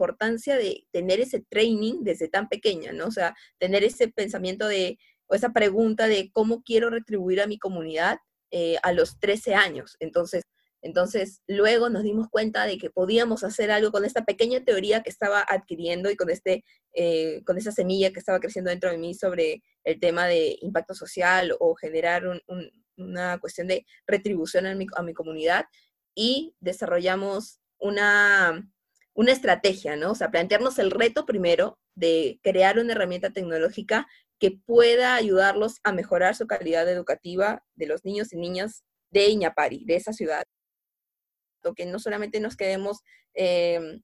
importancia de tener ese training desde tan pequeña, ¿no? O sea, tener ese pensamiento de, o esa pregunta de cómo quiero retribuir a mi comunidad eh, a los 13 años. Entonces, entonces, luego nos dimos cuenta de que podíamos hacer algo con esta pequeña teoría que estaba adquiriendo y con, este, eh, con esa semilla que estaba creciendo dentro de mí sobre el tema de impacto social o generar una cuestión de retribución a mi, a mi comunidad y desarrollamos una, una estrategia, ¿no? O sea, plantearnos el reto primero de crear una herramienta tecnológica que pueda ayudarlos a mejorar su calidad educativa de los niños y niñas de Iñapari, de esa ciudad. Que no solamente nos quedemos em,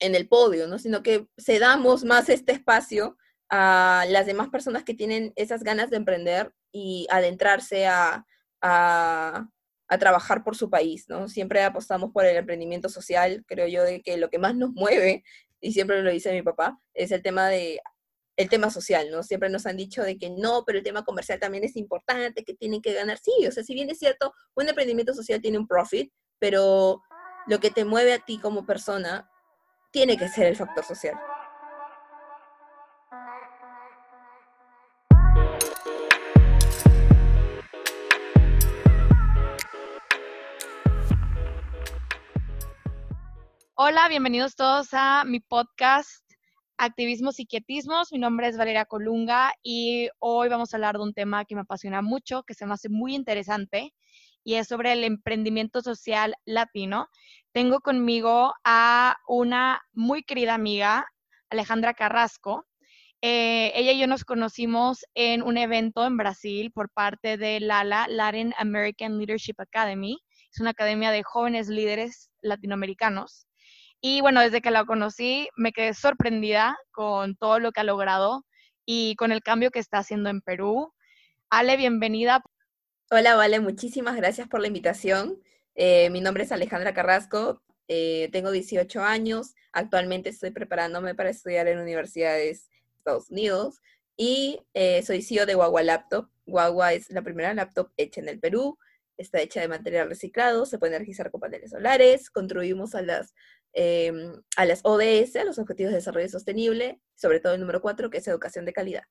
en el podio, ¿no? sino que cedamos más este espacio a las demás personas que tienen esas ganas de emprender y adentrarse a, a trabajar por su país, ¿no? Siempre apostamos por el emprendimiento social, creo yo, de que lo que más nos mueve, y siempre lo dice mi papá, es el tema de el tema social, ¿no? Siempre nos han dicho de que no, pero el tema comercial también es importante, que tienen que ganar. Sí, o sea, si bien es cierto, un emprendimiento social tiene un profit, pero lo que te mueve a ti como persona tiene que ser el factor social. Hola, bienvenidos todos a mi podcast Activismos y Quietismos. Mi nombre es Valeria Colunga y hoy vamos a hablar de un tema que me apasiona mucho, que se me hace muy interesante y es sobre el emprendimiento social latino. Tengo conmigo a una muy querida amiga, Alejandra Carrasco. Eh, ella y yo nos conocimos en un evento en Brasil por parte de LALA, Latin American Leadership Academy. Es una academia de jóvenes líderes latinoamericanos. Y bueno, desde que la conocí me quedé sorprendida con todo lo que ha logrado y con el cambio que está haciendo en Perú. Ale, bienvenida. Hola, Vale, muchísimas gracias por la invitación. Eh, mi nombre es Alejandra Carrasco, eh, tengo 18 años, actualmente estoy preparándome para estudiar en universidades de Estados Unidos y eh, soy CEO de Guagua Laptop. Guagua es la primera laptop hecha en el Perú, está hecha de material reciclado, se puede energizar con paneles solares, contribuimos a las Em, a las ODS, a los Objetivos de Desarrollo Sostenible, sobre todo el número cuatro, que es educación de calidad.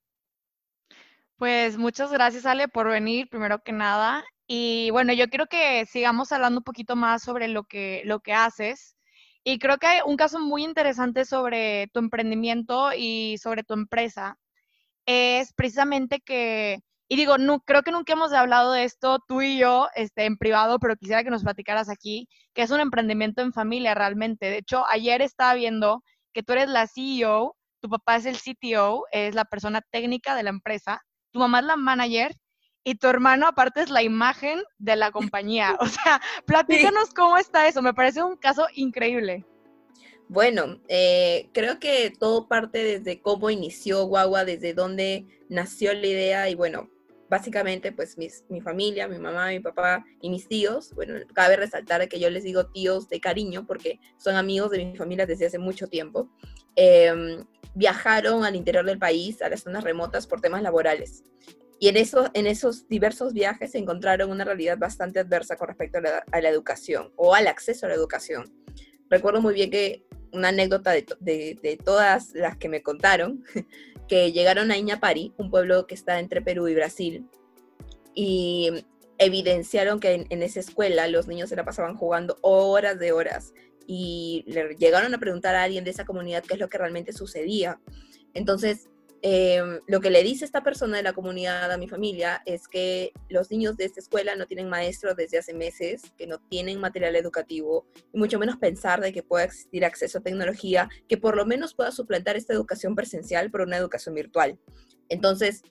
Pues muchas gracias, Ale, por venir, primero que nada. Y bueno, yo quiero que sigamos hablando un poquito más sobre lo que, lo que haces. Y creo que hay un caso muy interesante sobre tu emprendimiento y sobre tu empresa. Es precisamente que y digo, no, creo que nunca hemos hablado de esto tú y yo este, en privado, pero quisiera que nos platicaras aquí, que es un emprendimiento en familia realmente. De hecho, ayer estaba viendo que tú eres la CEO, tu papá es el CTO, es la persona técnica de la empresa, tu mamá es la manager y tu hermano aparte es la imagen de la compañía. O sea, platícanos cómo está eso, me parece un caso increíble. Bueno, eh, creo que todo parte desde cómo inició Guagua, desde dónde nació la idea y bueno, básicamente, pues mi familia, mi mamá, mi papá y mis tíos, bueno, cabe resaltar que yo les digo tíos de cariño porque son amigos de mi familia desde hace mucho tiempo, em, viajaron al interior del país, a las zonas remotas por temas laborales. Y en, eso, en esos diversos viajes se encontraron una realidad bastante adversa con respecto a la educación o al acceso a la educación. Recuerdo muy bien que una anécdota de, de, todas las que me contaron que llegaron a Iñapari, un pueblo que está entre Perú y Brasil, y evidenciaron que en, esa escuela los niños se la pasaban jugando horas de horas y le llegaron a preguntar a alguien de esa comunidad qué es lo que realmente sucedía. Entonces, Em, lo que le dice esta persona de la comunidad a mi familia es que los niños de esta escuela no tienen maestros desde hace meses, que no tienen material educativo, y mucho menos pensar de que pueda existir acceso a tecnología que por lo menos pueda suplantar esta educación presencial por una educación virtual. Entonces,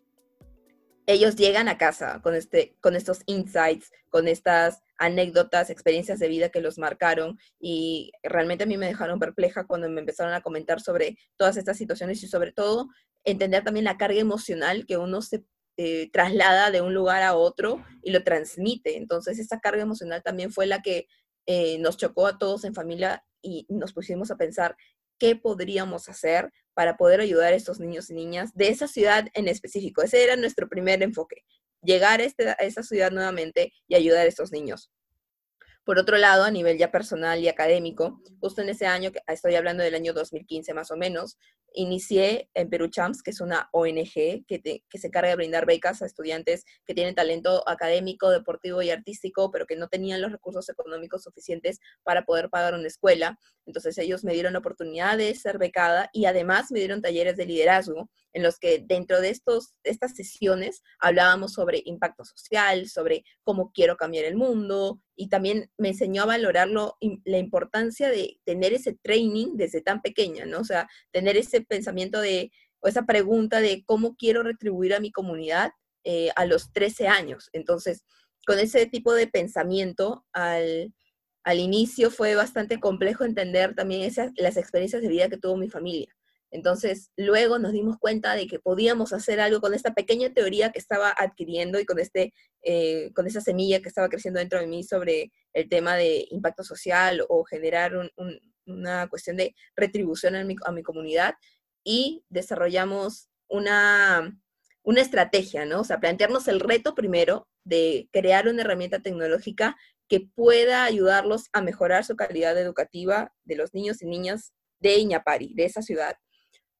ellos llegan a casa con, este, con estos insights, con estas anécdotas, experiencias de vida que los marcaron y realmente a mí me dejaron perpleja cuando me empezaron a comentar sobre todas estas situaciones y sobre todo entender también la carga emocional que uno se eh, traslada de un lugar a otro y lo transmite. Entonces, esa carga emocional también fue la que eh, nos chocó a todos en familia y nos pusimos a pensar qué podríamos hacer para poder ayudar a estos niños y niñas de esa ciudad en específico. Ese era nuestro primer enfoque, llegar a, este, a esa ciudad nuevamente y ayudar a estos niños. Por otro lado, a nivel ya personal y académico, justo en ese año, estoy hablando del año 2015 más o menos, inicié en Perú Champs, que es una ONG que, que, se encarga de brindar becas a estudiantes que tienen talento académico, deportivo y artístico, pero que no tenían los recursos económicos suficientes para poder pagar una escuela. Entonces ellos me dieron la oportunidad de ser becada y además me dieron talleres de liderazgo en los que dentro de estos, estas sesiones hablábamos sobre impacto social, sobre cómo quiero cambiar el mundo y también me enseñó a valorar la importancia de tener ese training desde tan pequeña, ¿no? O sea, tener ese pensamiento de, o esa pregunta de cómo quiero retribuir a mi comunidad eh, a los 13 años. Entonces, con ese tipo de pensamiento al, al inicio fue bastante complejo entender también esas, las experiencias de vida que tuvo mi familia. Entonces, luego nos dimos cuenta de que podíamos hacer algo con esta pequeña teoría que estaba adquiriendo y con, este, eh, con esa semilla que estaba creciendo dentro de mí sobre el tema de impacto social o generar una cuestión de retribución a mi, a mi comunidad y desarrollamos una, una estrategia, ¿no? O sea, plantearnos el reto primero de crear una herramienta tecnológica que pueda ayudarlos a mejorar su calidad educativa de los niños y niñas de Iñapari, de esa ciudad,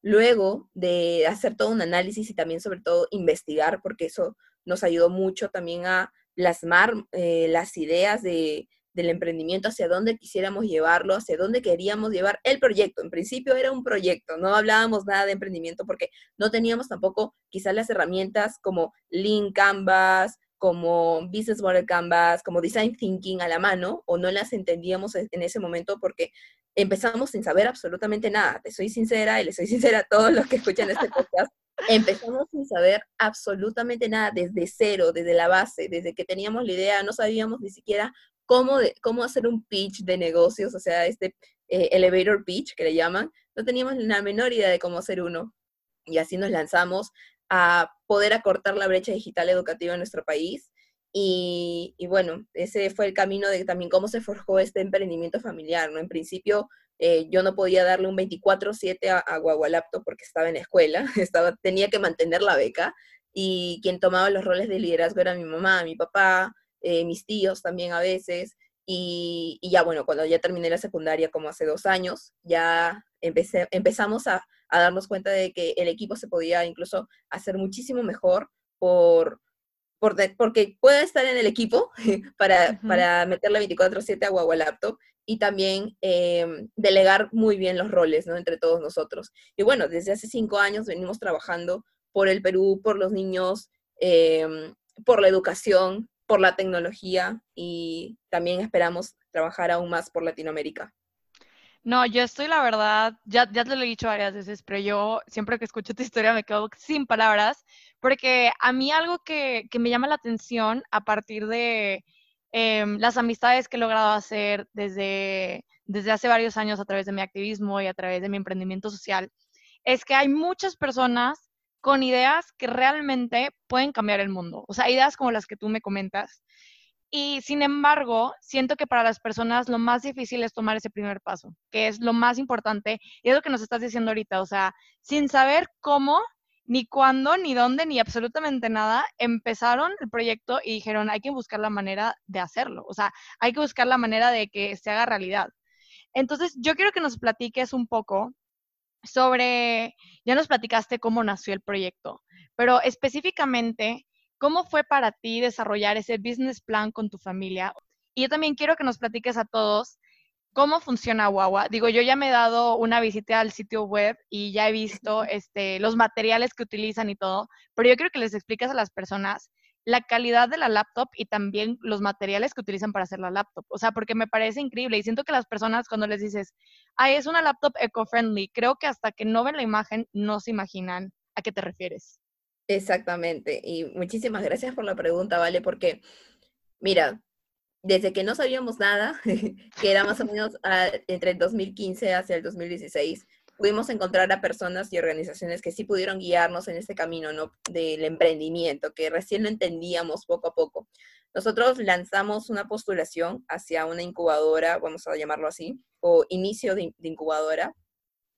Luego de hacer todo un análisis y también sobre todo investigar, porque eso nos ayudó mucho también a plasmar eh, las ideas de, del emprendimiento, hacia dónde quisiéramos llevarlo, hacia dónde queríamos llevar el proyecto. En principio era un proyecto, no hablábamos nada de emprendimiento porque no teníamos tampoco quizás las herramientas como Lean Canvas, como Business Model Canvas, como Design Thinking a la mano, o no las entendíamos en ese momento porque empezamos sin saber absolutamente nada. Te soy sincera y le soy sincera a todos los que escuchan este podcast. Empezamos sin saber absolutamente nada, desde cero, desde la base, desde que teníamos la idea, no sabíamos ni siquiera cómo, de, cómo hacer un pitch de negocios, o sea, este eh, elevator pitch que le llaman, no teníamos la menor idea de cómo hacer uno. Y así nos lanzamos a poder acortar la brecha digital educativa en nuestro país. Y, bueno, ese fue el camino de también cómo se forjó este emprendimiento familiar, ¿no? En principio, eh, yo no podía darle un 24/7 a, a Guagualapto porque estaba en la escuela, estaba, tenía que mantener la beca y quien tomaba los roles de liderazgo era mi mamá, mi papá, eh, mis tíos también a veces. Y, y, ya bueno, cuando ya terminé la secundaria como hace dos años, ya empecé, empezamos a, a darnos cuenta de que el equipo se podía incluso hacer muchísimo mejor por, por porque puede estar en el equipo para, para meterle 24/7 a Guagua Laptop y también em, delegar muy bien los roles ¿no? entre todos nosotros. Y bueno, desde hace cinco años venimos trabajando por el Perú, por los niños, em, por la educación, por la tecnología y también esperamos trabajar aún más por Latinoamérica. No, yo estoy, la verdad, ya, ya te lo he dicho varias veces, pero yo siempre que escucho tu historia me quedo sin palabras, porque a mí algo que, que me llama la atención a partir de em, las amistades que he logrado hacer desde, desde hace varios años a través de mi activismo y a través de mi emprendimiento social, es que hay muchas personas con ideas que realmente pueden cambiar el mundo, o sea, ideas como las que tú me comentas. Y sin embargo, siento que para las personas lo más difícil es tomar ese primer paso, que es lo más importante. Y es lo que nos estás diciendo ahorita, o sea, sin saber cómo, ni cuándo, ni dónde, ni absolutamente nada, empezaron el proyecto y dijeron, hay que buscar la manera de hacerlo, o sea, hay que buscar la manera de que se haga realidad. Entonces, yo quiero que nos platiques un poco sobre, ya nos platicaste cómo nació el proyecto, pero específicamente, ¿Cómo fue para ti desarrollar ese business plan con tu familia? Y yo también quiero que nos platiques a todos cómo funciona Wawa. Digo, yo ya me he dado una visita al sitio web y ya he visto este, los materiales que utilizan y todo, pero yo quiero que les expliques a las personas la calidad de la laptop y también los materiales que utilizan para hacer la laptop. O sea, porque me parece increíble y siento que las personas cuando les dices, ay, es una laptop eco-friendly, creo que hasta que no ven la imagen no se imaginan a qué te refieres. Exactamente. Y muchísimas gracias por la pregunta, ¿vale? Porque, mira, desde que no sabíamos nada, que era más o menos ah, entre el 2015 hacia el 2016, pudimos encontrar a personas y organizaciones que sí pudieron guiarnos en este camino, ¿no? Del emprendimiento, que recién lo entendíamos poco a poco. Nosotros lanzamos una postulación hacia una incubadora, vamos a llamarlo así, o inicio de, incubadora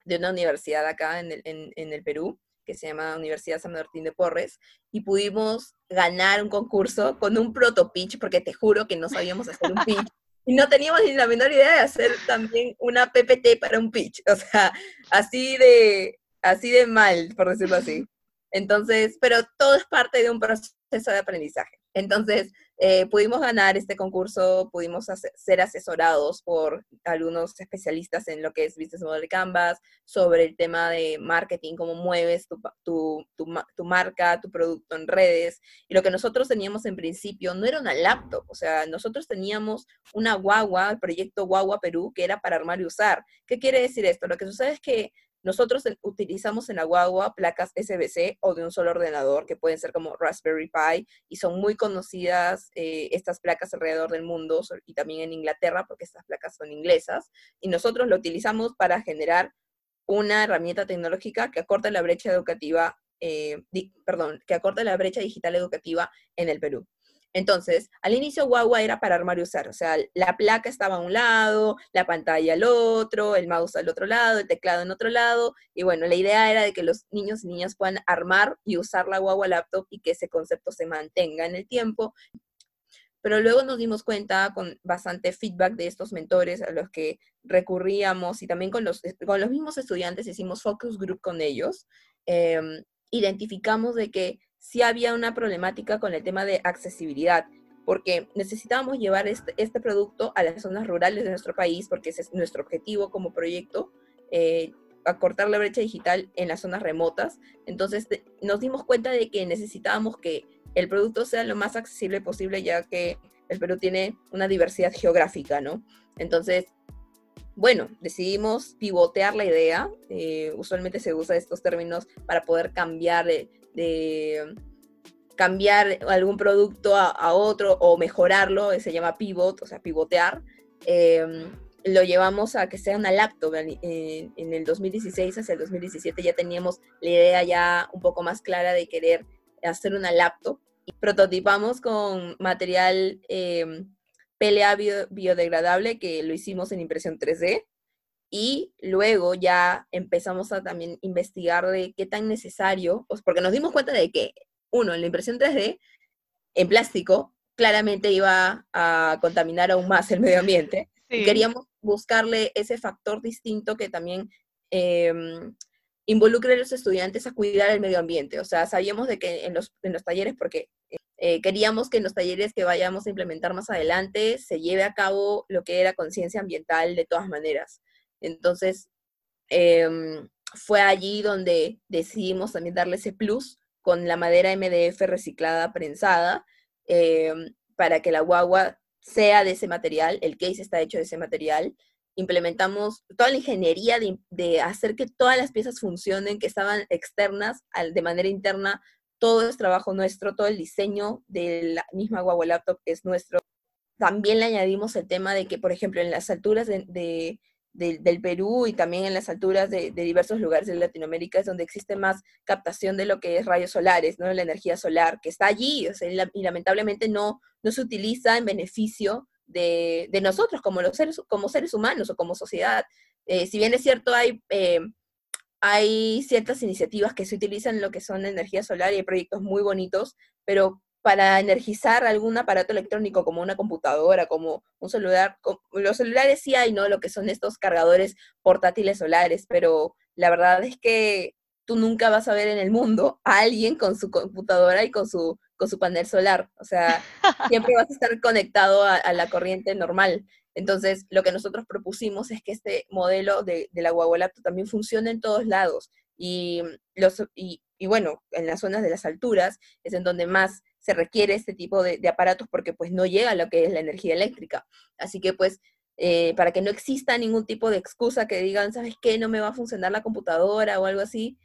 de una universidad acá en el, en el Perú que se llama Universidad San Martín de Porres, y pudimos ganar un concurso con un proto pitch, porque te juro que no sabíamos hacer un pitch. Y no teníamos ni la menor idea de hacer también una PPT para un pitch, o sea, así de, así de mal, por decirlo así. Entonces, pero todo es parte de un proceso de aprendizaje. Entonces, eh, pudimos ganar este concurso, pudimos ser asesorados por algunos especialistas en lo que es Business Model Canvas, sobre el tema de marketing, cómo mueves tu, tu, tu, marca, tu producto en redes. Y lo que nosotros teníamos en principio no era una laptop, o sea, nosotros teníamos una guagua, el proyecto Guagua Perú, que era para armar y usar. ¿Qué quiere decir esto? Lo que sucede es que nosotros utilizamos en la guagua placas SBC o de un solo ordenador, que pueden ser como Raspberry Pi, y son muy conocidas eh, estas placas alrededor del mundo y también en Inglaterra, porque estas placas son inglesas, y nosotros lo utilizamos para generar una herramienta tecnológica que acorta la brecha educativa, eh, perdón, que acorta la brecha digital educativa en el Perú. Entonces, al inicio Guagua era para armar y usar, o sea, la placa estaba a un lado, la pantalla al otro, el mouse al otro lado, el teclado en otro lado, y bueno, la idea era de que los niños y niñas puedan armar y usar la Guagua laptop y que ese concepto se mantenga en el tiempo. Pero luego nos dimos cuenta con bastante feedback de estos mentores a los que recurríamos y también con los, con los mismos estudiantes hicimos focus group con ellos. Em, identificamos de que sí había una problemática con el tema de accesibilidad, porque necesitábamos llevar este, producto a las zonas rurales de nuestro país, porque ese es nuestro objetivo como proyecto, eh, acortar la brecha digital en las zonas remotas. Entonces nos dimos cuenta de que necesitábamos que el producto sea lo más accesible posible, ya que el Perú tiene una diversidad geográfica, ¿no? Entonces, bueno, decidimos pivotear la idea. Eh, usualmente se usa estos términos para poder cambiar de cambiar algún producto a, otro o mejorarlo, se llama pivot, o sea, pivotear. Em, lo llevamos a que sea una laptop. En, el 2016 hacia el 2017 ya teníamos la idea ya un poco más clara de querer hacer una laptop. Y prototipamos con material eh, PLA biodegradable que lo hicimos en impresión 3D. Y luego ya empezamos a también investigar de qué tan necesario, porque nos dimos cuenta de que, uno, en la impresión 3D, en plástico, claramente iba a contaminar aún más el medio ambiente. Queríamos buscarle ese factor distinto que también em, involucre a los estudiantes a cuidar el medio ambiente. O sea, sabíamos de que en los, en los talleres, porque eh, queríamos que en los talleres que vayamos a implementar más adelante se lleve a cabo lo que era conciencia ambiental de todas maneras. Entonces, em, fue allí donde decidimos también darle ese plus con la madera MDF reciclada prensada em, para que la guagua sea de ese material, el case está hecho de ese material. Implementamos toda la ingeniería de, hacer que todas las piezas funcionen, que estaban externas de manera interna. Todo es trabajo nuestro, todo el diseño de la misma guagua laptop es nuestro. También le añadimos el tema de que, por ejemplo, en las alturas de del Perú y también en las alturas de, diversos lugares de Latinoamérica es donde existe más captación de lo que es rayos solares, ¿no? La energía solar, que está allí, y lamentablemente no, no se utiliza en beneficio de, nosotros como, los seres, como seres humanos o como sociedad. Eh, si bien es cierto, hay, eh, hay ciertas iniciativas que se utilizan en lo que son energía solar y hay proyectos muy bonitos, pero para energizar algún aparato electrónico como una computadora, como un celular. Los celulares sí hay, ¿no? Lo que son estos cargadores portátiles solares, pero la verdad es que tú nunca vas a ver en el mundo a alguien con su computadora y con su, con su panel solar. O sea, siempre vas a estar conectado a, la corriente normal. Entonces, lo que nosotros propusimos es que este modelo de, de la Laptop también funcione en todos lados. Y, los, y, y bueno, en las zonas de las alturas es en donde más se requiere este tipo de, aparatos porque pues no llega a lo que es la energía eléctrica. Así que pues eh, para que no exista ningún tipo de excusa que digan, ¿sabes qué? No me va a funcionar la computadora o algo así.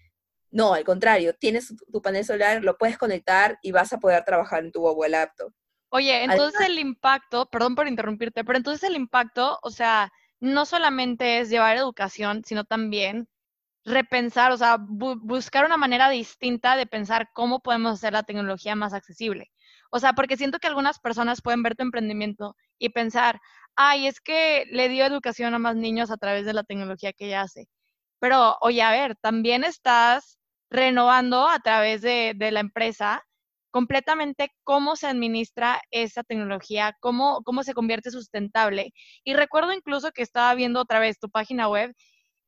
No, al contrario, tienes tu panel solar, lo puedes conectar y vas a poder trabajar en tu Huawei laptop. Oye, entonces el impacto, perdón por interrumpirte, pero entonces el impacto, o sea, no solamente es llevar educación, sino también repensar, o sea, buscar una manera distinta de pensar cómo podemos hacer la tecnología más accesible. O sea, porque siento que algunas personas pueden ver tu emprendimiento y pensar, ay, es que le dio educación a más niños a través de la tecnología que ella hace. Pero, oye, a ver, también estás renovando a través de, de la empresa completamente cómo se administra esa tecnología, cómo, cómo se convierte sustentable. Y recuerdo incluso que estaba viendo otra vez tu página web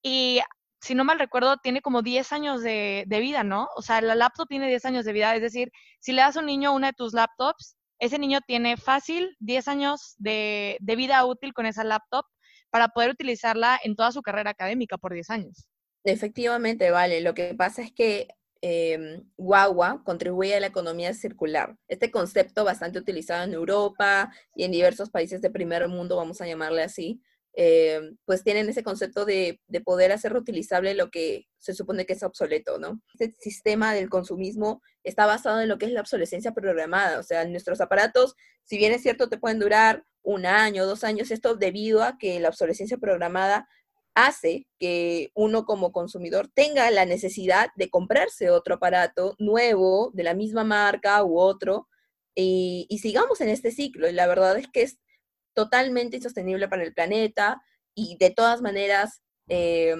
y si no mal recuerdo, tiene como 10 años de, vida, ¿no? O sea, la laptop tiene 10 años de vida, es decir, si le das a un niño una de tus laptops, ese niño tiene fácil 10 años de, vida útil con esa laptop para poder utilizarla en toda su carrera académica por 10 años. Efectivamente, vale. Lo que pasa es que eh, guagua contribuye a la economía circular. Este concepto bastante utilizado en Europa y en diversos países de primer mundo, vamos a llamarle así, eh, pues tienen ese concepto de, poder hacer reutilizable lo que se supone que es obsoleto, ¿no? Este sistema del consumismo está basado en lo que es la obsolescencia programada, o sea, nuestros aparatos, si bien es cierto, te pueden durar un año, dos años, esto debido a que la obsolescencia programada hace que uno como consumidor tenga la necesidad de comprarse otro aparato nuevo de la misma marca u otro y, y sigamos en este ciclo. Y la verdad es que es totalmente insostenible para el planeta y de todas maneras eh,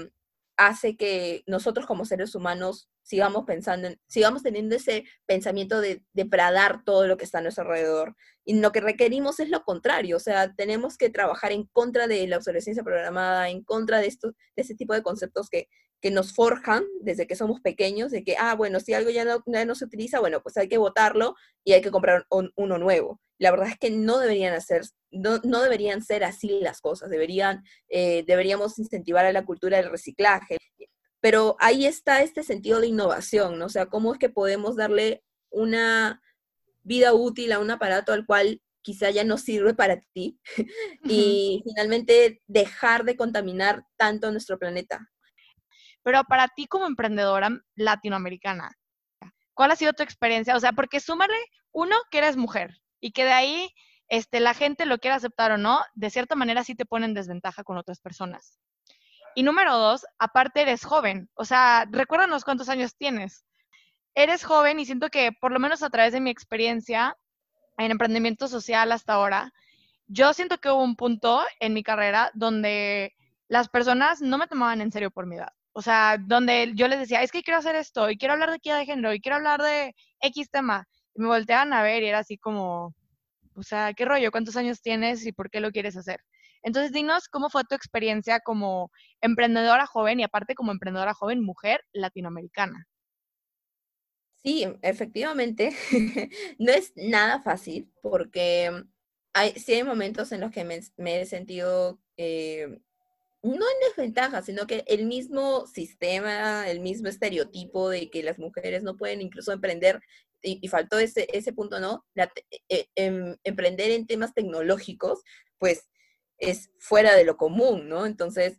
hace que nosotros como seres humanos sigamos pensando, sigamos teniendo ese pensamiento de depredar todo lo que está a nuestro alrededor. Y lo que requerimos es lo contrario, o sea, tenemos que trabajar en contra de la obsolescencia programada, en contra de, esto, de ese tipo de conceptos que, que nos forjan desde que somos pequeños, de que, ah, bueno, si algo ya no, no se utiliza, bueno, pues hay que botarlo y hay que comprar uno nuevo. La verdad es que no deberían hacer, no, no deberían ser así las cosas, deberían, eh, deberíamos incentivar a la cultura del reciclaje. Pero ahí está este sentido de innovación, ¿no? O sea, cómo es que podemos darle una vida útil a un aparato al cual quizá ya no sirve para ti y finalmente dejar de contaminar tanto nuestro planeta. Pero para ti como emprendedora latinoamericana, ¿cuál ha sido tu experiencia? O sea, porque súmale, uno, que eres mujer y que de ahí este, la gente lo quiera aceptar o no, de cierta manera sí te pone en desventaja con otras personas. Y número dos, aparte eres joven, o sea, recuérdanos cuántos años tienes. Eres joven y siento que por lo menos a través de mi experiencia en emprendimiento social hasta ahora, yo siento que hubo un punto en mi carrera donde las personas no me tomaban en serio por mi edad. O sea, donde yo les decía, es que quiero hacer esto, y quiero hablar de equidad de género, y quiero hablar de X tema. Y me volteaban a ver y era así como, o sea, ¿qué rollo? ¿Cuántos años tienes y por qué lo quieres hacer? Entonces, dinos cómo fue tu experiencia como emprendedora joven y aparte como emprendedora joven mujer latinoamericana. Sí, efectivamente, no es nada fácil porque hay, sí hay momentos en los que me, he sentido eh, no en desventaja, sino que el mismo sistema, el mismo estereotipo de que las mujeres no pueden incluso emprender, y, faltó ese, ese punto, ¿no? Eh, em, emprender en temas tecnológicos, pues es fuera de lo común, ¿no? Entonces,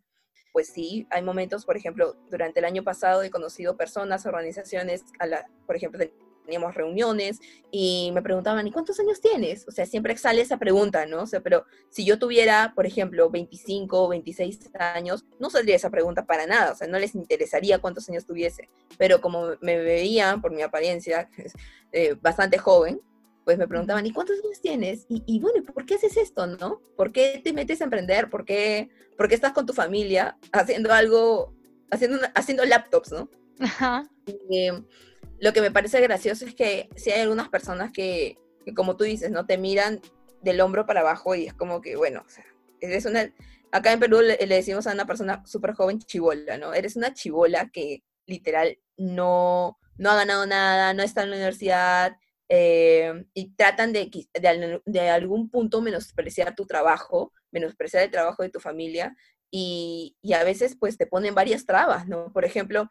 pues sí, hay momentos, por ejemplo, durante el año pasado he conocido personas, organizaciones, a la, por ejemplo, teníamos reuniones y me preguntaban, ¿y cuántos años tienes? O sea, siempre sale esa pregunta, ¿no? O sea, pero si yo tuviera, por ejemplo, 25 o 26 años, no saldría esa pregunta para nada, o sea, no les interesaría cuántos años tuviese. Pero como me veían por mi apariencia, eh, bastante joven, pues me preguntaban, ¿y cuántos años tienes? Y, y, bueno, ¿por qué haces esto, no? ¿Por qué te metes a emprender? ¿Por qué, por qué estás con tu familia haciendo algo, haciendo, haciendo laptops, no? Ajá. Eh, lo que me parece gracioso es que si hay algunas personas que, como tú dices, ¿no? Te miran del hombro para abajo y es como que, bueno, o sea, eres una... Acá en Perú le, decimos a una persona súper joven chivola, ¿no? Eres una chivola que literal no, no ha ganado nada, no está en la universidad, eh, y tratan de, de, de, algún punto menospreciar tu trabajo, menospreciar el trabajo de tu familia, y, y, a veces pues te ponen varias trabas, ¿no? Por ejemplo,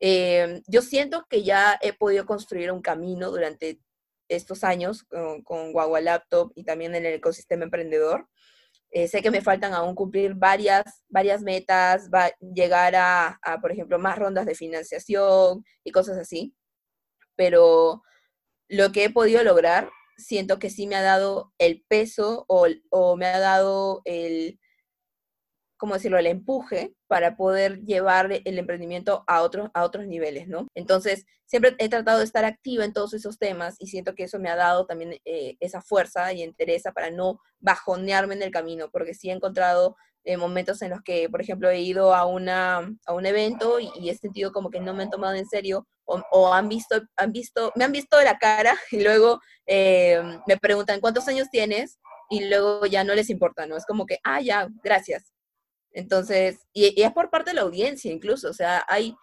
eh, yo siento que ya he podido construir un camino durante estos años con, con Guagua Laptop y también en el ecosistema emprendedor. Eh, sé que me faltan aún cumplir varias, varias metas, va, llegar a, a, por ejemplo, más rondas de financiación y cosas así, pero lo que he podido lograr, siento que sí me ha dado el peso o, o me ha dado el, ¿cómo decirlo?, el empuje para poder llevar el emprendimiento a otros, a otros niveles, ¿no? Entonces, siempre he tratado de estar activa en todos esos temas y siento que eso me ha dado también eh, esa fuerza y entereza para no bajonearme en el camino, porque sí he encontrado eh, momentos en los que, por ejemplo, he ido a, una, a un evento y, he sentido como que no me han tomado en serio o, han visto, han visto, me han visto la cara y luego eh, me preguntan cuántos años tienes y luego ya no les importa, ¿no? Es como que, ah, ya, gracias. Entonces, y, es por parte de la audiencia incluso, o sea, hay,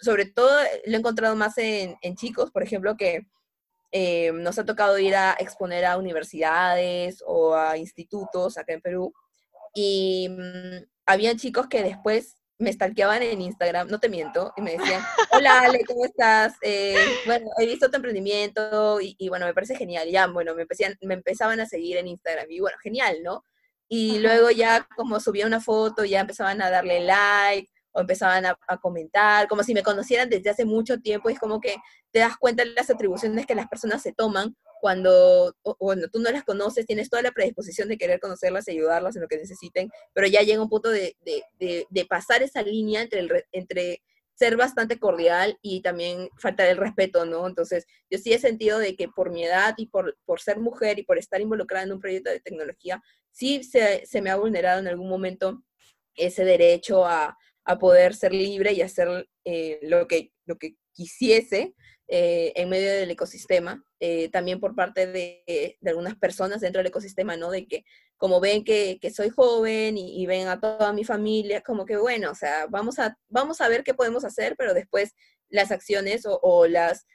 sobre todo lo he encontrado más en, en chicos, por ejemplo, que eh, nos ha tocado ir a exponer a universidades o a institutos acá en Perú y mm, habían chicos que después me stalkeaban en Instagram, no te miento, y me decían, hola Ale, ¿cómo estás? Eh, bueno, he visto tu emprendimiento y, bueno, me parece genial. Ya, bueno, me, me empezaban a seguir en Instagram y bueno, genial, ¿no? Y luego ya como subía una foto, ya empezaban a darle like o empezaban a, a, comentar, como si me conocieran desde hace mucho tiempo. Y es como que te das cuenta de las atribuciones que las personas se toman cuando, cuando tú no las conoces, tienes toda la predisposición de querer conocerlas y ayudarlas en lo que necesiten, pero ya llega un punto de, de, de, pasar esa línea entre, el, entre ser bastante cordial y también faltar el respeto, ¿no? Entonces, yo sí he sentido de que por mi edad y por, por ser mujer y por estar involucrada en un proyecto de tecnología, sí se, se me ha vulnerado en algún momento ese derecho a, a poder ser libre y hacer eh, lo, que, lo que quisiese eh, en medio del ecosistema, eh, también por parte de, de, algunas personas dentro del ecosistema, ¿no? De que como ven que, que soy joven y, ven a toda mi familia, como que bueno, o sea, vamos a, vamos a ver qué podemos hacer, pero después las acciones o, las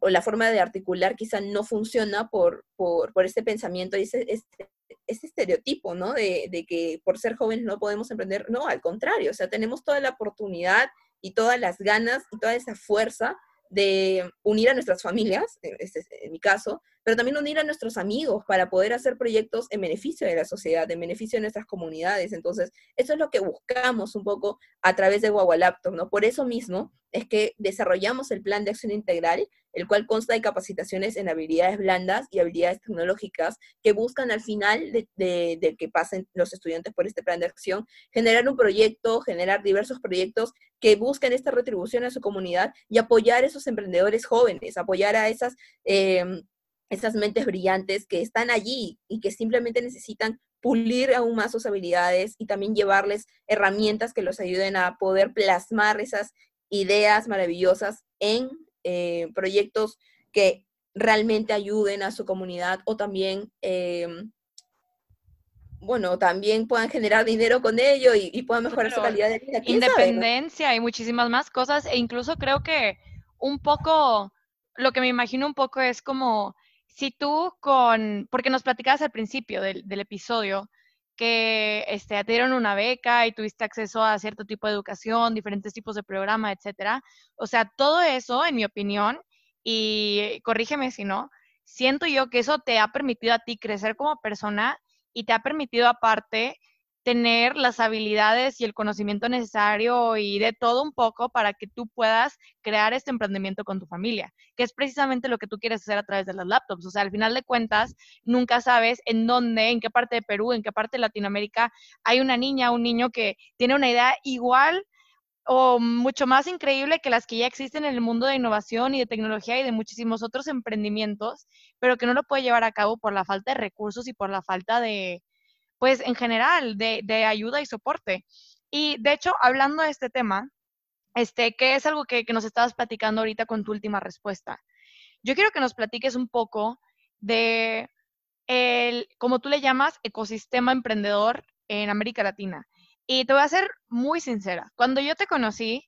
o la forma de articular quizá no funciona por, por, por este pensamiento y ese, este, este estereotipo, ¿no? De, de, que por ser jóvenes no podemos emprender. No, al contrario, o sea, tenemos toda la oportunidad y todas las ganas y toda esa fuerza de unir a nuestras familias, este es en mi caso, pero también unir a nuestros amigos para poder hacer proyectos en beneficio de la sociedad, en beneficio de nuestras comunidades. Entonces, eso es lo que buscamos un poco a través de Guagua Laptop, ¿no? Por eso mismo es que desarrollamos el plan de acción integral, el cual consta de capacitaciones en habilidades blandas y habilidades tecnológicas que buscan al final de que pasen los estudiantes por este plan de acción, generar un proyecto, generar diversos proyectos que busquen esta retribución a su comunidad y apoyar a esos emprendedores jóvenes, apoyar a esas... Eh, esas mentes brillantes que están allí y que simplemente necesitan pulir aún más sus habilidades y también llevarles herramientas que los ayuden a poder plasmar esas ideas maravillosas en eh, proyectos que realmente ayuden a su comunidad o también, em, bueno, también puedan generar dinero con ello y, puedan mejorar su calidad de vida. Independencia y muchísimas más cosas e incluso creo que un poco, lo que me imagino un poco es como si tú con, porque nos platicabas al principio del, episodio, que este, te dieron una beca y tuviste acceso a cierto tipo de educación, diferentes tipos de programa, etcétera. O sea, todo eso, en mi opinión, y corrígeme si no, siento yo que eso te ha permitido a ti crecer como persona y te ha permitido aparte tener las habilidades y el conocimiento necesario y de todo un poco para que tú puedas crear este emprendimiento con tu familia, que es precisamente lo que tú quieres hacer a través de las laptops. O sea, al final de cuentas, nunca sabes en dónde, en qué parte de Perú, en qué parte de Latinoamérica hay una niña, un niño que tiene una idea igual o mucho más increíble que las que ya existen en el mundo de innovación y de tecnología y de muchísimos otros emprendimientos, pero que no lo puede llevar a cabo por la falta de recursos y por la falta de, pues en general, de, de ayuda y soporte. Y de hecho, hablando de este tema, este, que es algo que, que, nos estabas platicando ahorita con tu última respuesta. Yo quiero que nos platiques un poco de el, como tú le llamas, ecosistema emprendedor en América Latina. Y te voy a ser muy sincera. Cuando yo te conocí,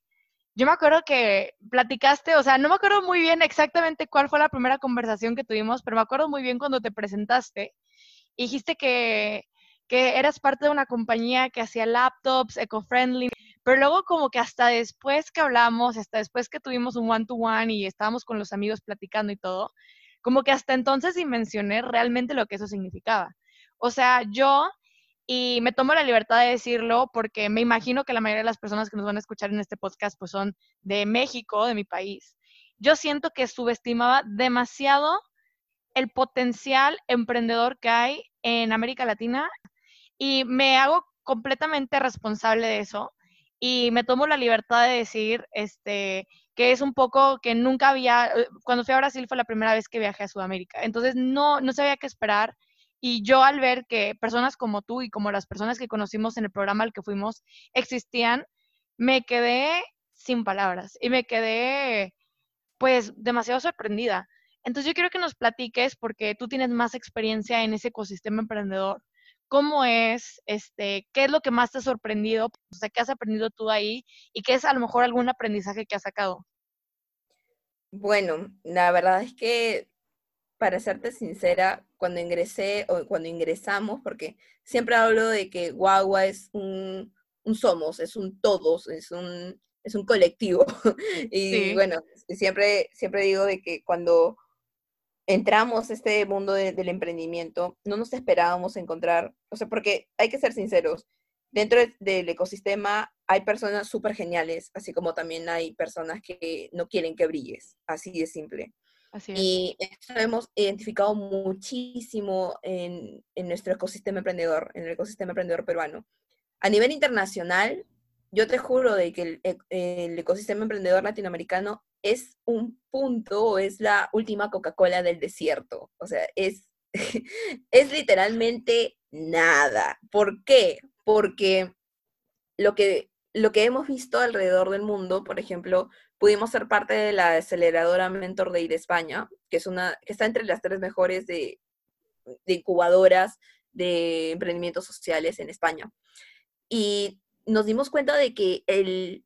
yo me acuerdo que platicaste, o sea, no me acuerdo muy bien exactamente cuál fue la primera conversación que tuvimos, pero me acuerdo muy bien cuando te presentaste y dijiste que que eras parte de una compañía que hacía laptops eco-friendly, pero luego como que hasta después que hablamos, hasta después que tuvimos un one-to-one y estábamos con los amigos platicando y todo, como que hasta entonces mencioné realmente lo que eso significaba. O sea, yo, y me tomo la libertad de decirlo porque me imagino que la mayoría de las personas que nos van a escuchar en este podcast pues son de México, de mi país. Yo siento que subestimaba demasiado el potencial emprendedor que hay en América Latina y me hago completamente responsable de eso y me tomo la libertad de decir este que es un poco que nunca había eh, cuando fui a Brasil fue la primera vez que viajé a Sudamérica entonces no no sabía qué esperar Y yo al ver que personas como tú y como las personas que conocimos en el programa al que fuimos existían, me quedé sin palabras y me quedé pues demasiado sorprendida. Entonces yo quiero que nos platiques, porque tú tienes más experiencia en ese ecosistema emprendedor, cómo es, este, qué es lo que más te ha sorprendido, o sea, qué has aprendido tú ahí y qué es a lo mejor algún aprendizaje que has sacado. Bueno, la verdad es que, para serte sincera, cuando ingresé o cuando ingresamos, porque siempre hablo de que Guagua es un, un somos, es un todos, es un, es un colectivo. y bueno, siempre, siempre digo de que cuando entramos a este mundo del emprendimiento, no nos esperábamos encontrar, o sea, porque hay que ser sinceros, dentro del ecosistema hay personas súper geniales, así como también hay personas que no quieren que brilles, así de simple. Y eso lo hemos identificado muchísimo en, en, nuestro ecosistema emprendedor, en el ecosistema emprendedor peruano. A nivel internacional, yo te juro de que el, el ecosistema emprendedor latinoamericano es un punto es la última Coca-Cola del desierto. O sea, es, es literalmente nada. ¿Por qué? Porque lo que, lo que hemos visto alrededor del mundo, por ejemplo, pudimos ser parte de la aceleradora Mentor Day de España, que, es una, que está entre las tres mejores de, de incubadoras de emprendimientos sociales en España. Y nos dimos cuenta de que el,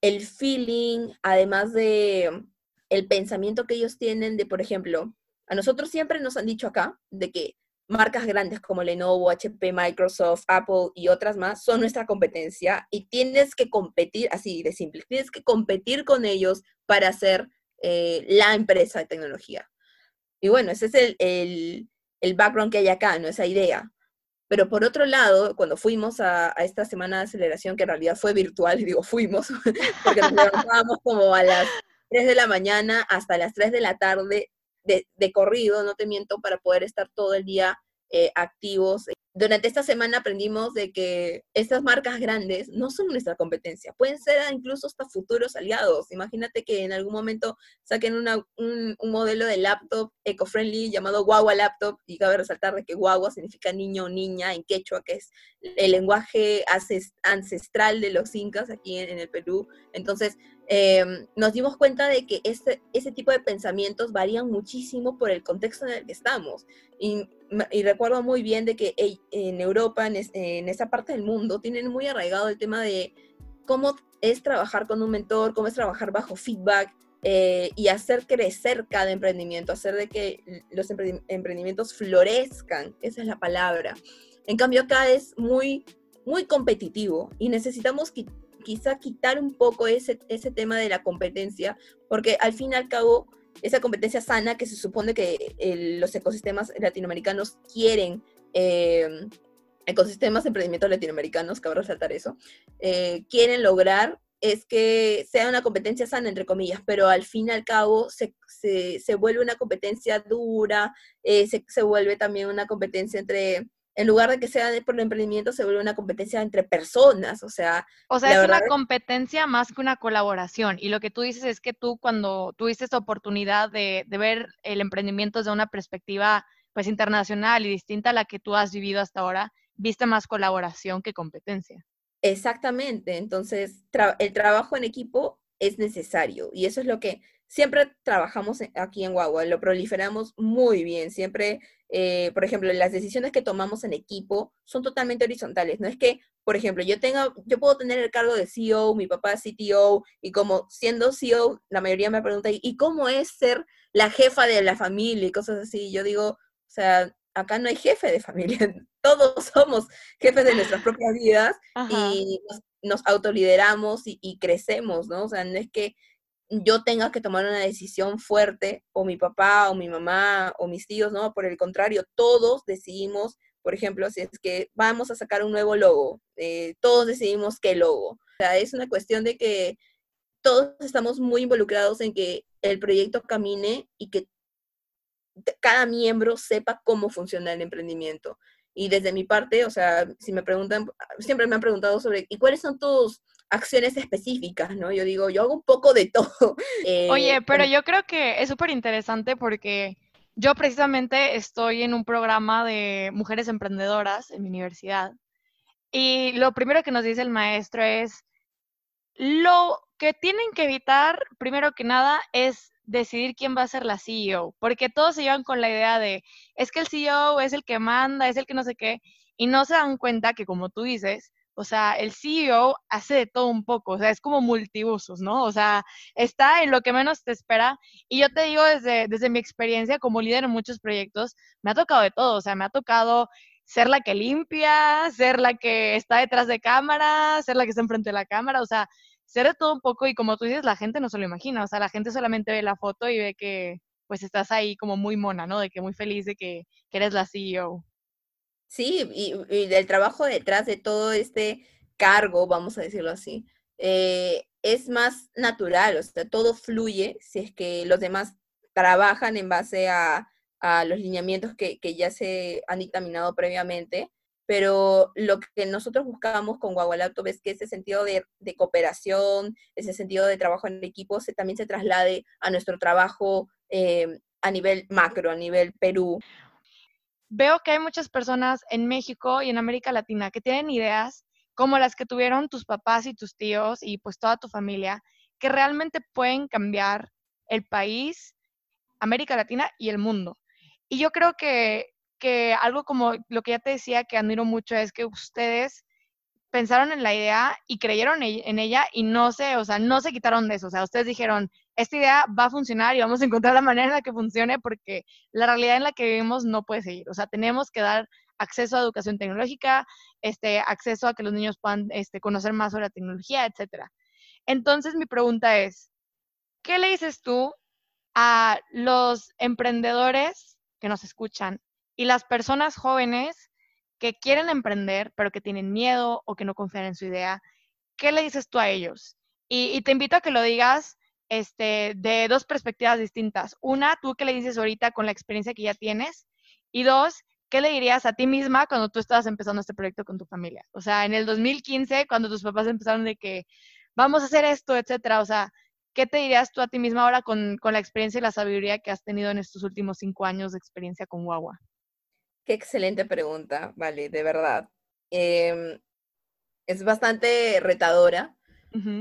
el feeling, además de el pensamiento que ellos tienen de, por ejemplo, a nosotros siempre nos han dicho acá de que marcas grandes como Lenovo, HP, Microsoft, Apple y otras más son nuestra competencia y tienes que competir, así de simple, tienes que competir con ellos para ser eh, la empresa de tecnología. Y bueno, ese es el, el, el background que hay acá, ¿no? Esa idea. Pero por otro lado, cuando fuimos a, esta semana de aceleración, que en realidad fue virtual, y digo fuimos, porque nos levantábamos como a las 3 de la mañana hasta las 3 de la tarde de, de corrido, no te miento, para poder estar todo el día eh, activos. Durante esta semana aprendimos de que estas marcas grandes no son nuestra competencia, pueden ser incluso hasta futuros aliados. Imagínate que en algún momento saquen un, modelo de laptop eco-friendly llamado Guagua Laptop, y cabe resaltar de que Guagua significa niño o niña en quechua, que es el lenguaje ancestral de los incas aquí en el Perú. Entonces, Em, nos dimos cuenta de que este, ese tipo de pensamientos varían muchísimo por el contexto en el que estamos. Y, recuerdo muy bien de que en Europa, en, en esa parte del mundo, tienen muy arraigado el tema de cómo es trabajar con un mentor, cómo es trabajar bajo feedback, eh, y hacer crecer cada emprendimiento, hacer de que los emprendimientos florezcan, esa es la palabra. En cambio acá es muy, muy competitivo y necesitamos quizá quitar un poco ese, ese tema de la competencia, porque al fin y al cabo, esa competencia sana que se supone que los ecosistemas latinoamericanos quieren, eh, ecosistemas de emprendimiento latinoamericanos, cabe resaltar eso, eh, quieren lograr es que sea una competencia sana, entre comillas, pero al fin y al cabo se, se, vuelve una competencia dura, eh, se, se, vuelve también una competencia entre en lugar de que sea por el emprendimiento, se vuelve una competencia entre personas, o sea... O sea, es una competencia más que una colaboración. Y lo que tú dices es que tú cuando tuviste esta oportunidad de, ver el emprendimiento desde una perspectiva pues internacional y distinta a la que tú has vivido hasta ahora, viste más colaboración que competencia. Exactamente, entonces el trabajo en equipo es necesario y eso es lo que siempre trabajamos aquí en Guagua, lo proliferamos muy bien, siempre eh, por ejemplo, las decisiones que tomamos en equipo son totalmente horizontales. No es que, por ejemplo, yo tenga, yo puedo tener el cargo de CEO, mi papá es CTO, y como siendo CEO, la mayoría me pregunta, ¿y cómo es ser la jefa de la familia y cosas así? Yo digo, o sea, acá no hay jefe de familia, todos somos jefes de nuestras propias vidas y nos, autolideramos y, y, crecemos, ¿no? O sea, no es que yo tenga que tomar una decisión fuerte, o mi papá, o mi mamá, o mis tíos, ¿no? Por el contrario, todos decidimos, por ejemplo, si es que vamos a sacar un nuevo logo, eh, todos decidimos qué logo. O sea, es una cuestión de que todos estamos muy involucrados en que el proyecto camine y que cada miembro sepa cómo funciona el emprendimiento. Y desde mi parte, o sea, si me preguntan, siempre me han preguntado sobre, ¿y cuáles son tus acciones específicas, ¿no? Yo digo, yo hago un poco de todo. Oye, eh, pero yo creo que es súper interesante porque Yo precisamente estoy en un programa de mujeres emprendedoras en mi universidad y lo primero que nos dice el maestro es, lo que tienen que evitar, primero que nada, es decidir quién va a ser la CEO, porque todos se llevan con la idea de, es que el CEO es el que manda, es el que no sé qué, y no se dan cuenta que, como tú dices, o sea, el CEO hace de todo un poco, o sea, es como multibusos, ¿no? O sea, está en lo que menos te espera. Y yo te digo desde, desde mi experiencia como líder en muchos proyectos, me ha tocado de todo, o sea, me ha tocado ser la que limpia, ser la que está detrás de cámara, ser la que está enfrente de la cámara, o sea, ser de todo un poco y como tú dices, la gente no se lo imagina, o sea, la gente solamente ve la foto y ve que pues estás ahí como muy mona, ¿no? De que muy feliz de que, que eres la CEO. Sí, y, y, del trabajo detrás de todo este cargo, vamos a decirlo así, eh, es más natural, o sea, todo fluye si es que los demás trabajan en base a, a los lineamientos que, que, ya se han dictaminado previamente, pero lo que nosotros buscamos con Guagualaptop es que ese sentido de, de, cooperación, ese sentido de trabajo en equipo se, también se traslade a nuestro trabajo eh, a nivel macro, a nivel Perú veo que hay muchas personas en México y en América Latina que tienen ideas como las que tuvieron tus papás y tus tíos y pues toda tu familia, que realmente pueden cambiar el país, América Latina y el mundo. Y yo creo que, que algo como lo que ya te decía que admiro mucho es que ustedes pensaron en la idea y creyeron en ella y no se, o sea, no se quitaron de eso. O sea, ustedes dijeron, esta idea va a funcionar y vamos a encontrar la manera en la que funcione porque la realidad en la que vivimos no puede seguir. O sea, tenemos que dar acceso a educación tecnológica, este, acceso a que los niños puedan este, conocer más sobre la tecnología, etcétera. Entonces, mi pregunta es, ¿qué le dices tú a los emprendedores que nos escuchan y las personas jóvenes que quieren emprender, pero que tienen miedo o que no confían en su idea, ¿qué le dices tú a ellos? Y, te invito a que lo digas este, de dos perspectivas distintas. Una, tú qué le dices ahorita con la experiencia que ya tienes. Y dos, ¿qué le dirías a ti misma cuando tú estabas empezando este proyecto con tu familia? O sea, en el 2015, cuando tus papás empezaron de que vamos a hacer esto, etcétera. O sea, ¿qué te dirías tú a ti misma ahora con, con la experiencia y la sabiduría que has tenido en estos últimos cinco años de experiencia con Guagua? Qué excelente pregunta, vale, de verdad. Eh, es bastante retadora,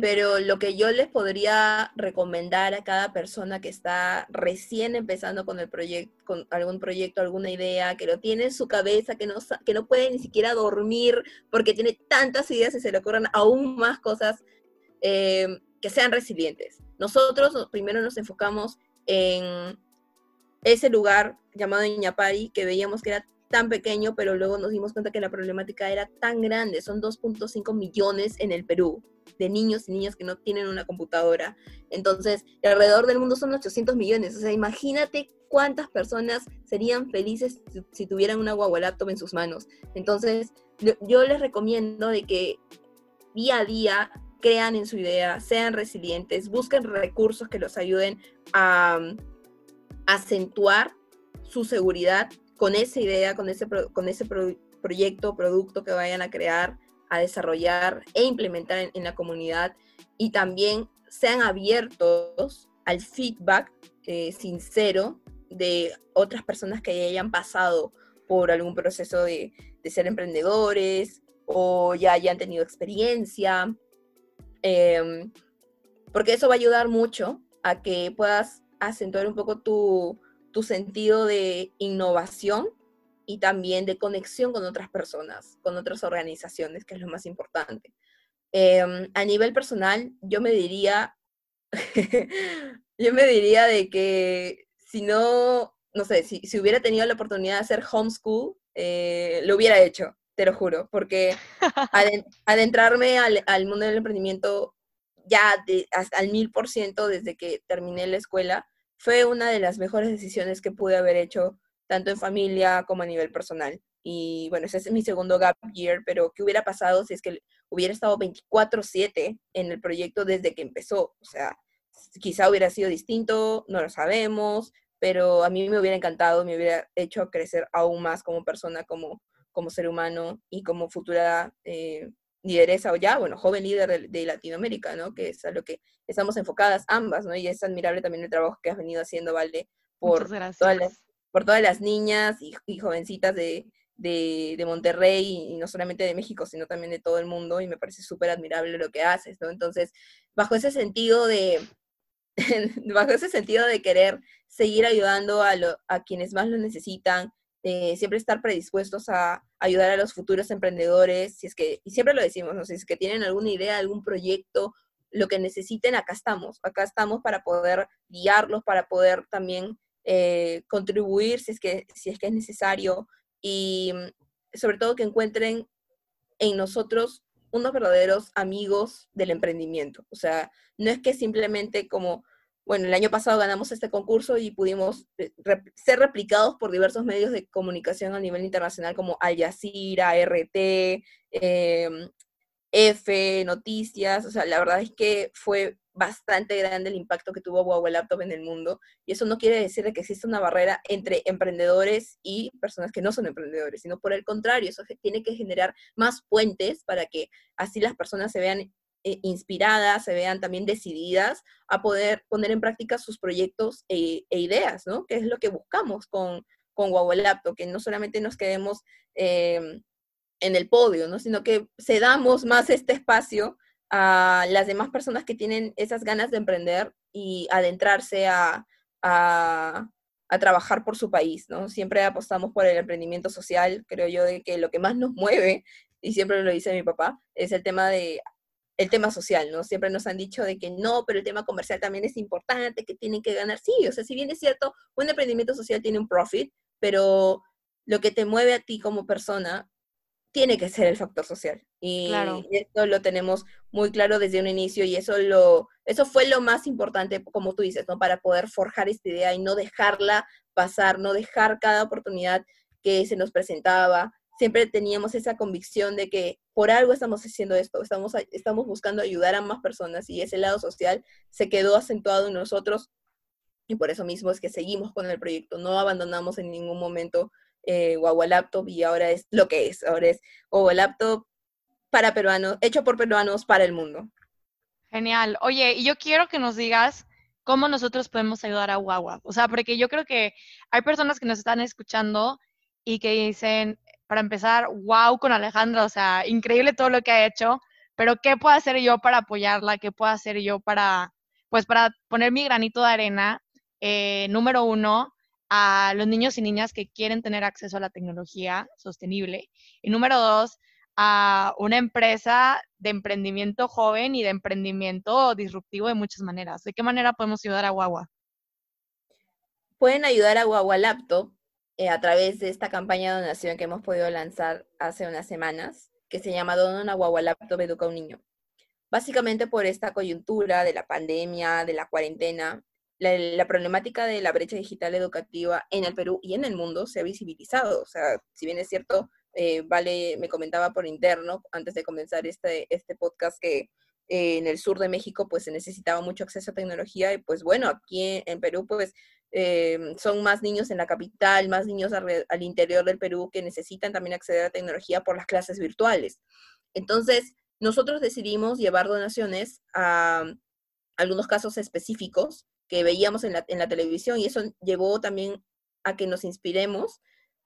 pero lo que yo les podría recomendar a cada persona que está recién empezando con el proyecto, con algún proyecto, alguna idea, que lo tiene en su cabeza, que no, que no puede ni siquiera dormir porque tiene tantas ideas y se le ocurran aún más cosas, eh, que sean resilientes. Nosotros primero nos enfocamos en ese lugar llamado Iñapari, que veíamos que era tan pequeño, pero luego nos dimos cuenta que la problemática era tan grande. Son 2.5 millones en el Perú de niños y niñas que no tienen una computadora. Entonces, alrededor del mundo son 800 millones. O sea, imagínate cuántas personas serían felices si, tuvieran una guagua laptop en sus manos. Entonces, yo les recomiendo de que día a día crean en su idea, sean resilientes, busquen recursos que los ayuden a acentuar su seguridad con esa idea, con ese, con ese pro, proyecto, producto que vayan a crear, a desarrollar e implementar en, la comunidad. Y también sean abiertos al feedback eh, sincero de otras personas que hayan pasado por algún proceso de, ser emprendedores o ya hayan tenido experiencia, eh, porque eso va a ayudar mucho a que puedas acentuar un poco tu, tu sentido de innovación y también de conexión con otras personas, con otras organizaciones, que es lo más importante. Eh, a nivel personal, yo me diría, yo me diría de que si no, no sé, si, si hubiera tenido la oportunidad de hacer homeschool, eh, lo hubiera hecho, te lo juro, porque adentrarme al, al mundo del emprendimiento ya de, hasta al mil por ciento desde que terminé la escuela, fue una de las mejores decisiones que pude haber hecho, tanto en familia como a nivel personal. Y bueno, ese es mi segundo gap year, pero ¿qué hubiera pasado si es que hubiera estado 24/7 en el proyecto desde que empezó? O sea, quizá hubiera sido distinto, no lo sabemos, pero a mí me hubiera encantado, me hubiera hecho crecer aún más como persona, como, como ser humano y como futura eh, lideresa o ya, bueno, joven líder de, de, Latinoamérica, ¿no? Que es a lo que estamos enfocadas ambas, ¿no? Y es admirable también el trabajo que has venido haciendo, Valde, por todas las, por todas las niñas y, jovencitas de, de, Monterrey, y no solamente de México, sino también de todo el mundo, y me parece súper admirable lo que haces, ¿no? Entonces, bajo ese sentido de, bajo ese sentido de querer seguir ayudando a, a quienes más lo necesitan, eh, siempre estar predispuestos a ayudar a los futuros emprendedores, si es que, y siempre lo decimos, si es que tienen alguna idea, algún proyecto, lo que necesiten, acá estamos, acá estamos para poder guiarlos, para poder también eh, contribuir si es, que, si es que es necesario y mm, sobre todo que encuentren en nosotros unos verdaderos amigos del emprendimiento. O sea, no es que simplemente como bueno, el año pasado ganamos este concurso y pudimos eh, ser replicados por diversos medios de comunicación a nivel internacional como Al Jazeera, RT, em, F, Noticias. O sea, la verdad es que fue bastante grande el impacto que tuvo Huawei Laptop en el mundo. Y eso no quiere decir que exista una barrera entre emprendedores y personas que no son emprendedores, sino por el contrario, eso tiene que generar más puentes para que así las personas se vean eh, inspiradas, se vean también decididas a poder poner en práctica sus proyectos e, e ideas, ¿no? Que es lo que buscamos con, con Huawei Laptop, que no solamente nos quedemos em, en el podio, ¿no? Sino que cedamos más este espacio a las demás personas que tienen esas ganas de emprender y adentrarse a, a, a, trabajar por su país, ¿no? Siempre apostamos por el emprendimiento social, creo yo, de que lo que más nos mueve, y siempre lo dice mi papá, es el tema de el tema social, ¿no? Siempre nos han dicho de que no, pero el tema comercial también es importante, que tienen que ganar. Sí, o sea, si bien es cierto, un emprendimiento social tiene un profit, pero lo que te mueve a ti como persona tiene que ser el factor social. Y esto lo tenemos muy claro desde un inicio y eso lo eso fue lo más importante, como tú dices, ¿no? Para poder forjar esta idea y no dejarla pasar, no dejar cada oportunidad que se nos presentaba, siempre teníamos esa convicción de que por algo estamos haciendo esto, estamos, estamos buscando ayudar a más personas y ese lado social se quedó acentuado en nosotros y por eso mismo es que seguimos con el proyecto, no abandonamos en ningún momento eh, Laptop y ahora es lo que es, ahora es Guagua Laptop para peruanos, hecho por peruanos para el mundo. Genial. Oye, y yo quiero que nos digas cómo nosotros podemos ayudar a Guagua. O sea, porque yo creo que hay personas que nos están escuchando y que dicen, para empezar, wow con Alejandra, o sea, increíble todo lo que ha hecho, pero ¿qué puedo hacer yo para apoyarla? ¿Qué puedo hacer yo para, pues, para poner mi granito de arena? Eh, número uno, a los niños y niñas que quieren tener acceso a la tecnología sostenible. Y número dos, a una empresa de emprendimiento joven y de emprendimiento disruptivo de muchas maneras. ¿De qué manera podemos ayudar a Guagua? Pueden ayudar a Guagua Laptop eh, a través de esta campaña de donación que hemos podido lanzar hace unas semanas, que se llama Dona una guagua laptop educa a un niño. Básicamente por esta coyuntura de la pandemia, de la cuarentena, la, problemática de la brecha digital educativa en el Perú y en el mundo se ha visibilizado. O sea, si bien es cierto, eh, Vale me comentaba por interno, antes de comenzar este, este podcast, que eh, en el sur de México pues se necesitaba mucho acceso a tecnología y pues bueno, aquí en Perú pues eh, son más niños en la capital, más niños al, interior del Perú que necesitan también acceder a telefnología por las clases virtuales. Entonces, nosotros decidimos llevar donaciones a algunos casos específicos que veíamos en la, en la televisión y eso llevó también a que nos inspiremos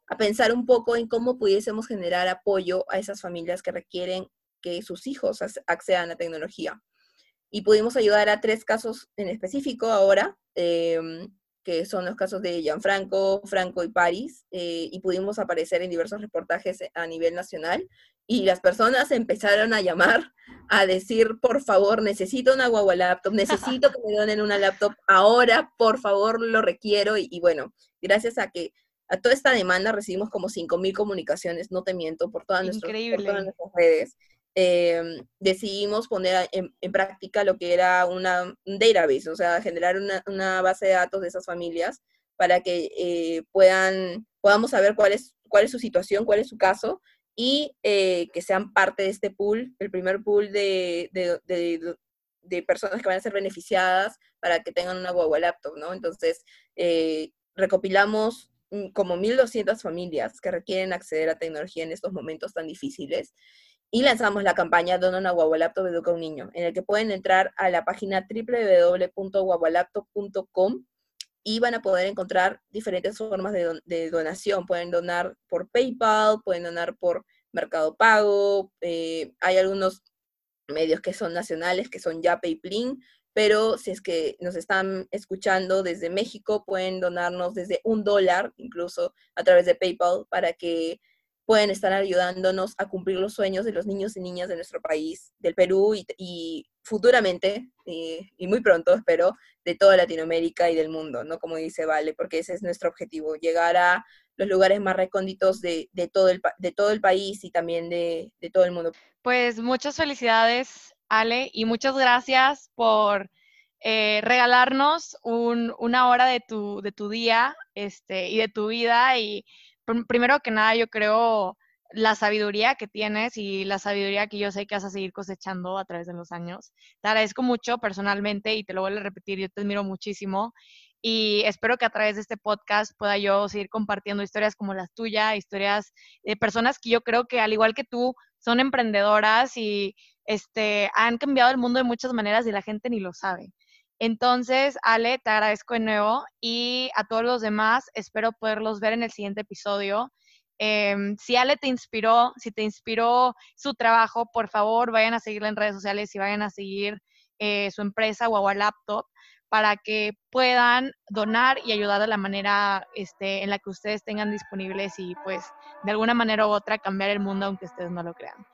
a pensar un poco en cómo pudiésemos generar apoyo a esas familias que requieren que sus hijos accedan a tecnología. Y pudimos ayudar a tres casos en específico ahora. Eh, que son los casos de Gianfranco, Franco y París, eh, y pudimos aparecer en diversos reportajes a nivel nacional, y las personas empezaron a llamar a decir, por favor, necesito una guagua laptop, necesito que me donen una laptop ahora, por favor, lo requiero, y, bueno, gracias a que a toda esta demanda recibimos como 5.000 comunicaciones, no te miento, por todas, nuestras, por todas nuestras redes. Em, decidimos poner en, práctica lo que era una, un database, o sea, generar una, base de datos de esas familias para que eh, puedan, podamos saber cuál es, cuál es su situación, cuál es su caso y eh, que sean parte de este pool, el primer pool de, de, personas que van a ser beneficiadas para que tengan una Huawei laptop, ¿no? Entonces, eh, recopilamos mm, como 1.200 familias que requieren acceder a tecnología en estos momentos tan difíciles y lanzamos la campaña Dona una guagua laptop educa un niño, en el que pueden entrar a la página www.guagualaptop.com y van a poder encontrar diferentes formas de, donación. Pueden donar por PayPal, pueden donar por Mercado Pago, eh, hay algunos medios que son nacionales, que son ya PayPlin, pero si es que nos están escuchando desde México, pueden donarnos desde un dólar, incluso a través de PayPal, para que puedan estar ayudándonos a cumplir los sueños de los niños y niñas de nuestro país, del Perú y, futuramente, y, y, muy pronto espero, de toda Latinoamérica y del mundo, ¿no? Como dice Vale, porque ese es nuestro objetivo, llegar a los lugares más recónditos de, todo, el, de todo el país y también de, todo el mundo. Pues muchas felicidades, Ale, y muchas gracias por eh, regalarnos una hora de tu, de tu día este, y de tu vida. Y primero que nada, yo creo la sabiduría que tienes y la sabiduría que yo sé que vas a seguir cosechando a través de los años. Te agradezco mucho personalmente y te lo voy a repetir, yo te admiro muchísimo y espero que a través de este podcast pueda yo seguir compartiendo historias como las tuyas, historias de personas que yo creo que al igual que tú son emprendedoras y este, han cambiado el mundo de muchas maneras y la gente ni lo sabe. Entonces, Ale, te agradezco de nuevo y a todos los demás espero poderlos ver en el siguiente episodio. Em, si Ale te inspiró, si te inspiró su trabajo, por favor vayan a seguirla en redes sociales y vayan a seguir eh, su empresa Guagua Laptop para que puedan donar y ayudar de la manera este, en la que ustedes tengan disponibles y pues de alguna manera u otra cambiar el mundo aunque ustedes no lo crean.